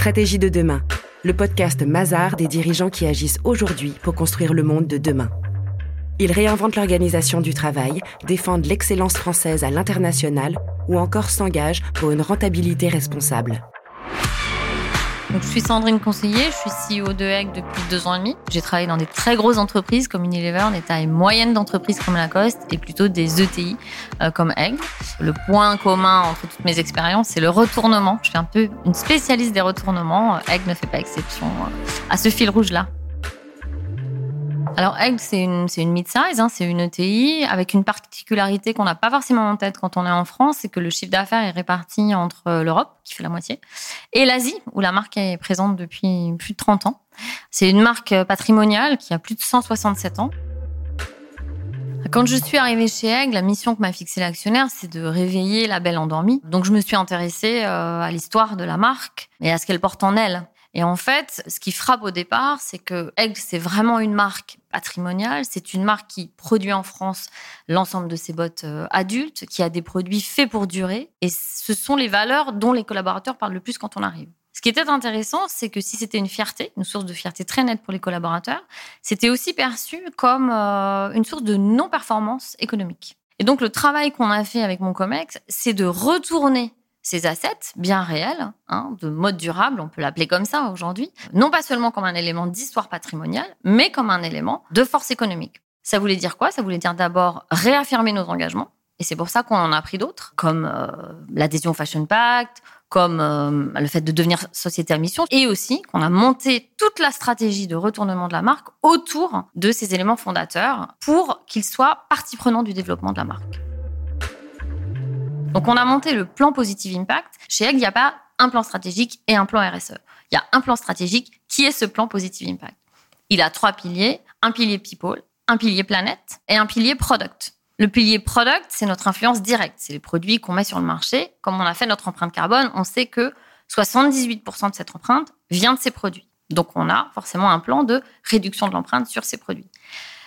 Stratégie de demain, le podcast Mazar des dirigeants qui agissent aujourd'hui pour construire le monde de demain. Ils réinventent l'organisation du travail, défendent l'excellence française à l'international ou encore s'engagent pour une rentabilité responsable je suis Sandrine Conseiller, je suis CEO de Egg depuis deux ans et demi. J'ai travaillé dans des très grosses entreprises comme Unilever, des tailles moyennes d'entreprises comme Lacoste et plutôt des ETI euh, comme Egg. Le point commun entre toutes mes expériences, c'est le retournement. Je suis un peu une spécialiste des retournements. Egg ne fait pas exception euh, à ce fil rouge-là. Alors, Egg, c'est une, mid-size, hein, c'est une ETI avec une particularité qu'on n'a pas forcément en tête quand on est en France, c'est que le chiffre d'affaires est réparti entre euh, l'Europe, qui fait la moitié, et l'Asie, où la marque est présente depuis plus de 30 ans. C'est une marque patrimoniale qui a plus de 167 ans. Quand je suis arrivée chez Egg, la mission que m'a fixée l'actionnaire, c'est de réveiller la belle endormie. Donc, je me suis intéressée euh, à l'histoire de la marque et à ce qu'elle porte en elle. Et en fait, ce qui frappe au départ, c'est que Egg, c'est vraiment une marque patrimoniale. C'est une marque qui produit en France l'ensemble de ses bottes euh, adultes, qui a des produits faits pour durer. Et ce sont les valeurs dont les collaborateurs parlent le plus quand on arrive. Ce qui était intéressant, c'est que si c'était une fierté, une source de fierté très nette pour les collaborateurs, c'était aussi perçu comme euh, une source de non-performance économique. Et donc le travail qu'on a fait avec mon COMEX, c'est de retourner ces assets bien réels, hein, de mode durable, on peut l'appeler comme ça aujourd'hui, non pas seulement comme un élément d'histoire patrimoniale, mais comme un élément de force économique. Ça voulait dire quoi? Ça voulait dire d'abord réaffirmer nos engagements, et c'est pour ça qu'on en a pris d'autres, comme euh, l'adhésion Fashion Pact, comme euh, le fait de devenir société à mission, et aussi qu'on a monté toute la stratégie de retournement de la marque autour de ces éléments fondateurs pour qu'ils soient partie prenante du développement de la marque. Donc on a monté le plan Positive Impact. Chez Egg, il n'y a pas un plan stratégique et un plan RSE. Il y a un plan stratégique qui est ce plan Positive Impact. Il a trois piliers, un pilier people, un pilier planète et un pilier product. Le pilier product, c'est notre influence directe, c'est les produits qu'on met sur le marché. Comme on a fait notre empreinte carbone, on sait que 78% de cette empreinte vient de ces produits. Donc on a forcément un plan de réduction de l'empreinte sur ces produits.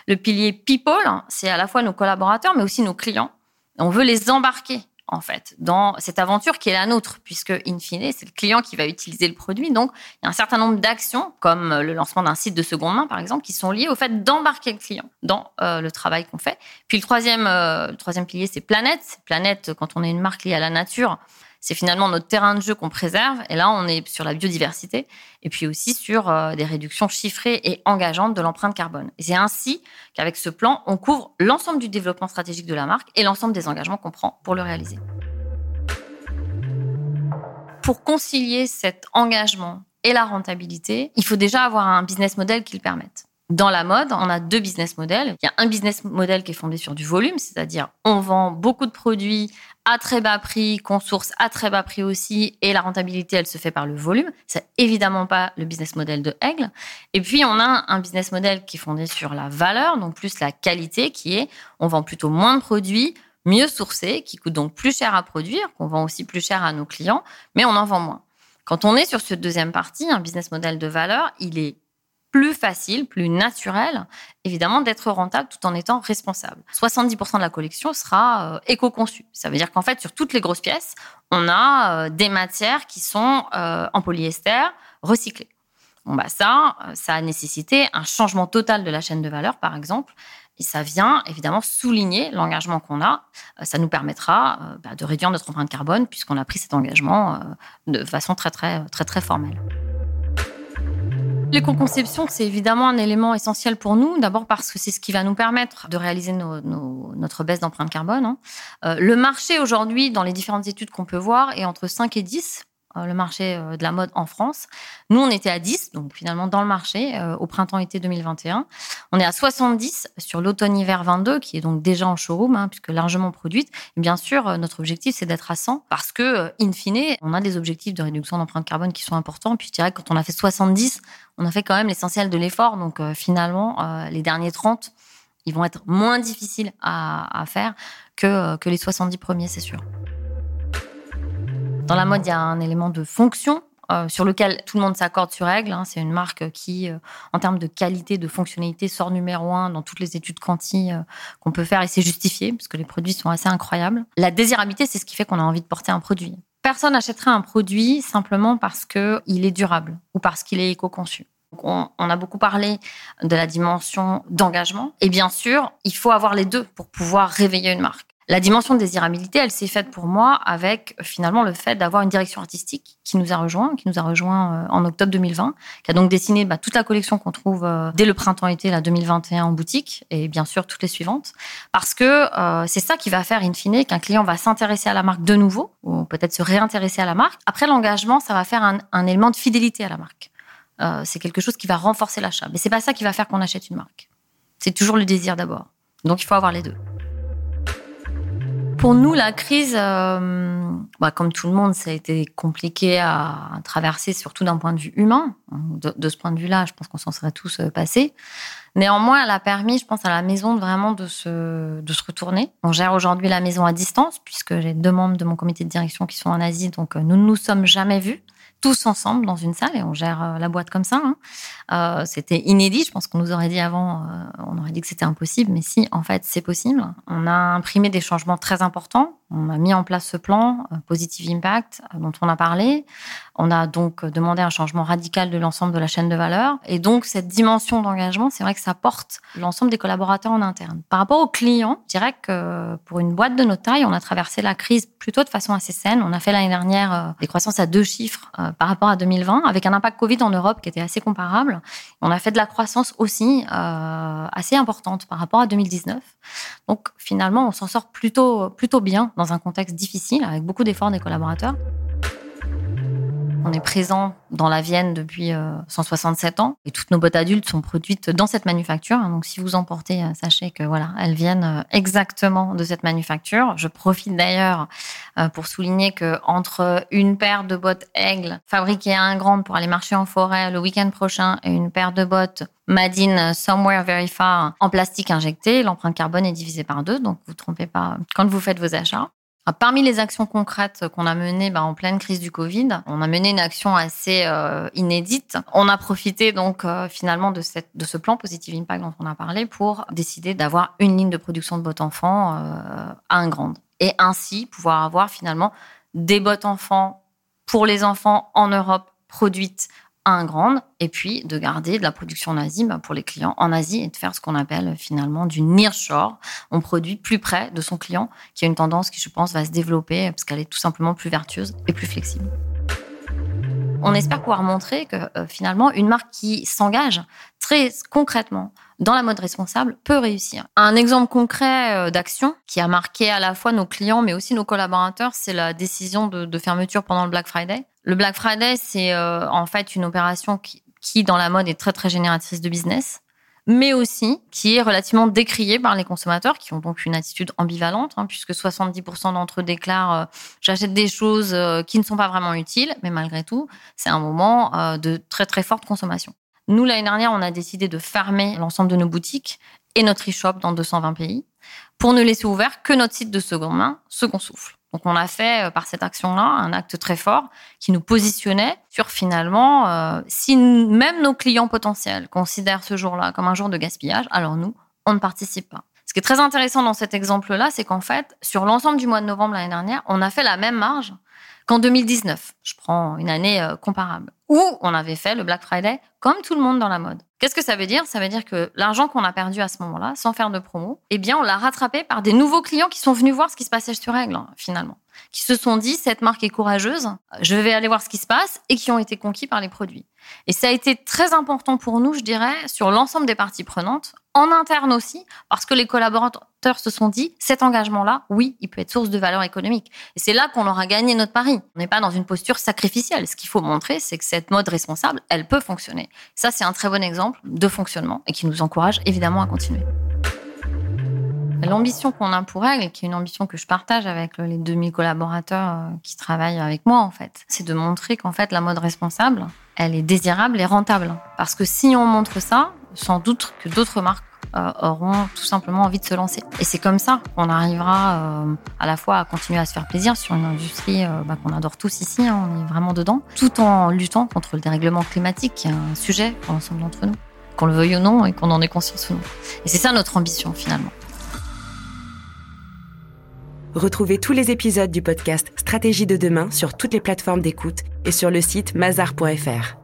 Le pilier people, c'est à la fois nos collaborateurs, mais aussi nos clients. On veut les embarquer en fait, dans cette aventure qui est la nôtre, puisque, in fine, c'est le client qui va utiliser le produit. Donc, il y a un certain nombre d'actions, comme le lancement d'un site de seconde main, par exemple, qui sont liées au fait d'embarquer le client dans euh, le travail qu'on fait. Puis, le troisième, euh, le troisième pilier, c'est planète. Planète, quand on est une marque liée à la nature, c'est finalement notre terrain de jeu qu'on préserve. Et là, on est sur la biodiversité et puis aussi sur euh, des réductions chiffrées et engageantes de l'empreinte carbone. C'est ainsi qu'avec ce plan, on couvre l'ensemble du développement stratégique de la marque et l'ensemble des engagements qu'on prend pour le réaliser. Pour concilier cet engagement et la rentabilité, il faut déjà avoir un business model qui le permette. Dans la mode, on a deux business models. Il y a un business model qui est fondé sur du volume, c'est-à-dire on vend beaucoup de produits à très bas prix, qu'on source à très bas prix aussi, et la rentabilité, elle se fait par le volume. C'est évidemment pas le business model de Aigle. Et puis, on a un business model qui est fondé sur la valeur, donc plus la qualité, qui est on vend plutôt moins de produits, mieux sourcés, qui coûtent donc plus cher à produire, qu'on vend aussi plus cher à nos clients, mais on en vend moins. Quand on est sur cette deuxième partie, un business model de valeur, il est plus facile, plus naturel, évidemment, d'être rentable tout en étant responsable. 70% de la collection sera euh, éco-conçue. Ça veut dire qu'en fait, sur toutes les grosses pièces, on a euh, des matières qui sont euh, en polyester recyclées. Bon, bah ça, ça a nécessité un changement total de la chaîne de valeur, par exemple. Et ça vient évidemment souligner l'engagement qu'on a. Ça nous permettra bah, de réduire notre empreinte carbone puisqu'on a pris cet engagement de façon très, très, très, très formelle. L'éco-conception, c'est évidemment un élément essentiel pour nous. D'abord parce que c'est ce qui va nous permettre de réaliser notre baisse d'empreinte carbone. Hein. Euh, le marché aujourd'hui, dans les différentes études qu'on peut voir, est entre 5 et 10 euh, le marché euh, de la mode en France. Nous, on était à 10, donc finalement dans le marché euh, au printemps-été 2021. On est à 70 sur l'automne-hiver 22, qui est donc déjà en showroom, hein, puisque largement produite. Bien sûr, notre objectif, c'est d'être à 100, parce que, in fine, on a des objectifs de réduction d'empreinte carbone qui sont importants. Puis je dirais que quand on a fait 70, on a fait quand même l'essentiel de l'effort. Donc finalement, les derniers 30, ils vont être moins difficiles à, faire que les 70 premiers, c'est sûr. Dans la mode, il y a un élément de fonction euh, sur lequel tout le monde s'accorde sur règle. Hein. C'est une marque qui, euh, en termes de qualité, de fonctionnalité, sort numéro un dans toutes les études quanti euh, qu'on peut faire et c'est justifié parce que les produits sont assez incroyables. La désirabilité, c'est ce qui fait qu'on a envie de porter un produit. Personne n'achèterait un produit simplement parce qu'il est durable ou parce qu'il est éco-conçu. On, on, a beaucoup parlé de la dimension d'engagement. Et bien sûr, il faut avoir les deux pour pouvoir réveiller une marque. La dimension désirabilité, elle s'est faite pour moi avec finalement le fait d'avoir une direction artistique qui nous a rejoint, qui nous a rejoint euh, en octobre 2020, qui a donc dessiné bah, toute la collection qu'on trouve euh, dès le printemps-été la 2021 en boutique et bien sûr toutes les suivantes, parce que euh, c'est ça qui va faire in fine qu'un client va s'intéresser à la marque de nouveau ou peut-être se réintéresser à la marque. Après l'engagement, ça va faire un, élément de fidélité à la marque. C'est quelque chose qui va renforcer l'achat, mais c'est pas ça qui va faire qu'on achète une marque. C'est toujours le désir d'abord. Donc il faut avoir les deux. Pour nous, la crise, euh, bah, comme tout le monde, ça a été compliqué à traverser, surtout d'un point de vue humain. De, ce point de vue-là, je pense qu'on s'en serait tous euh, passés. Néanmoins, elle a permis, je pense, à la maison de vraiment de se, de se retourner. On gère aujourd'hui la maison à distance, puisque j'ai deux membres de mon comité de direction qui sont en Asie, donc euh, nous ne nous sommes jamais vus tous ensemble dans une salle et on gère la boîte comme ça. Hein. C'était inédit. Je pense qu'on nous aurait dit avant, on aurait dit que c'était impossible, mais si, en fait, c'est possible. On a imprimé des changements très importants important. On a mis en place ce plan euh, Positive Impact euh, dont on a parlé. On a donc demandé un changement radical de l'ensemble de la chaîne de valeur. Et donc, cette dimension d'engagement, c'est vrai que ça porte l'ensemble des collaborateurs en interne. Par rapport aux clients, je dirais que pour une boîte de notre taille, on a traversé la crise plutôt de façon assez saine. On a fait l'année dernière euh, des croissances à deux chiffres par rapport à 2020, avec un impact Covid en Europe qui était assez comparable. On a fait de la croissance aussi euh, assez importante par rapport à 2019. Donc, finalement, on s'en sort plutôt, plutôt bien un contexte difficile, avec beaucoup d'efforts des collaborateurs. On est présent dans la Vienne depuis 167 euh, ans et toutes nos bottes adultes sont produites dans cette manufacture. Donc, si vous en portez, euh, sachez que voilà, elles viennent euh, exactement de cette manufacture. Je profite d'ailleurs pour souligner que entre une paire de bottes Aigle fabriquées à un grande pour aller marcher en forêt le week-end prochain et une paire de bottes Madine Somewhere Very Far en plastique injecté, l'empreinte carbone est divisée par deux. Donc, vous trompez pas quand vous faites vos achats. Parmi les actions concrètes qu'on a menées bah, en pleine crise du Covid, on a mené une action assez euh, inédite. On a profité donc euh, finalement de, ce plan Positive Impact dont on a parlé pour décider d'avoir une ligne de production de bottes enfants euh, à un grand. Et ainsi pouvoir avoir finalement des bottes enfants pour les enfants en Europe produites un grand, et puis de garder de la production en Asie bah, pour les clients en Asie et de faire ce qu'on appelle finalement du nearshore. On produit plus près de son client, qui a une tendance qui, je pense, va se développer parce qu'elle est tout simplement plus vertueuse et plus flexible. On espère pouvoir montrer que euh, finalement, une marque qui s'engage très concrètement dans la mode responsable peut réussir. Un exemple concret euh, d'action qui a marqué à la fois nos clients mais aussi nos collaborateurs, c'est la décision de, fermeture pendant le Black Friday. Le Black Friday, c'est euh, en fait une opération qui, qui, dans la mode, est très très génératrice de business mais aussi qui est relativement décriée par les consommateurs qui ont donc une attitude ambivalente, hein, puisque 70% d'entre eux déclarent euh, j'achète des choses euh, qui ne sont pas vraiment utiles, mais malgré tout, c'est un moment euh, de très très forte consommation. Nous, l'année dernière, on a décidé de fermer l'ensemble de nos boutiques et notre e-shop dans 220 pays pour ne laisser ouvert que notre site de seconde main, Second Souffle. Donc on a fait euh, par cette action-là un acte très fort qui nous positionnait sur finalement, euh, si même nos clients potentiels considèrent ce jour-là comme un jour de gaspillage, alors nous, on ne participe pas. Ce qui est très intéressant dans cet exemple-là, c'est qu'en fait, sur l'ensemble du mois de novembre l'année dernière, on a fait la même marge qu'en 2019. Je prends une année euh, comparable. Où on avait fait le Black Friday comme tout le monde dans la mode. Qu'est-ce que ça veut dire? Ça veut dire que l'argent qu'on a perdu à ce moment-là, sans faire de promo, eh bien, on l'a rattrapé par des nouveaux clients qui sont venus voir ce qui se passait sur Règle, hein, finalement. Qui se sont dit, cette marque est courageuse, je vais aller voir ce qui se passe, et qui ont été conquis par les produits. Et ça a été très important pour nous, je dirais, sur l'ensemble des parties prenantes, en interne aussi, parce que les collaborateurs se sont dit, cet engagement-là, oui, il peut être source de valeur économique. Et c'est là qu'on aura gagné notre pari. On n'est pas dans une posture sacrificielle. Ce qu'il faut montrer, c'est que cette mode responsable, elle peut fonctionner. Ça, c'est un très bon exemple de fonctionnement et qui nous encourage évidemment à continuer. L'ambition qu'on a pour elle, qui est une ambition que je partage avec les 2000 collaborateurs euh, qui travaillent avec moi, en fait, c'est de montrer qu'en fait, la mode responsable, elle est désirable et rentable. Parce que si on montre ça, sans doute que d'autres marques euh, auront tout simplement envie de se lancer. Et c'est comme ça qu'on arrivera euh, à la fois à continuer à se faire plaisir sur une industrie bah, qu'on adore tous ici, hein, on est vraiment dedans, tout en luttant contre le dérèglement climatique, qui est un sujet pour l'ensemble d'entre nous, qu'on le veuille ou non et qu'on en ait conscience ou non. Et c'est ça notre ambition finalement. Retrouvez tous les épisodes du podcast Stratégie de demain sur toutes les plateformes d'écoute et sur le site mazar.fr.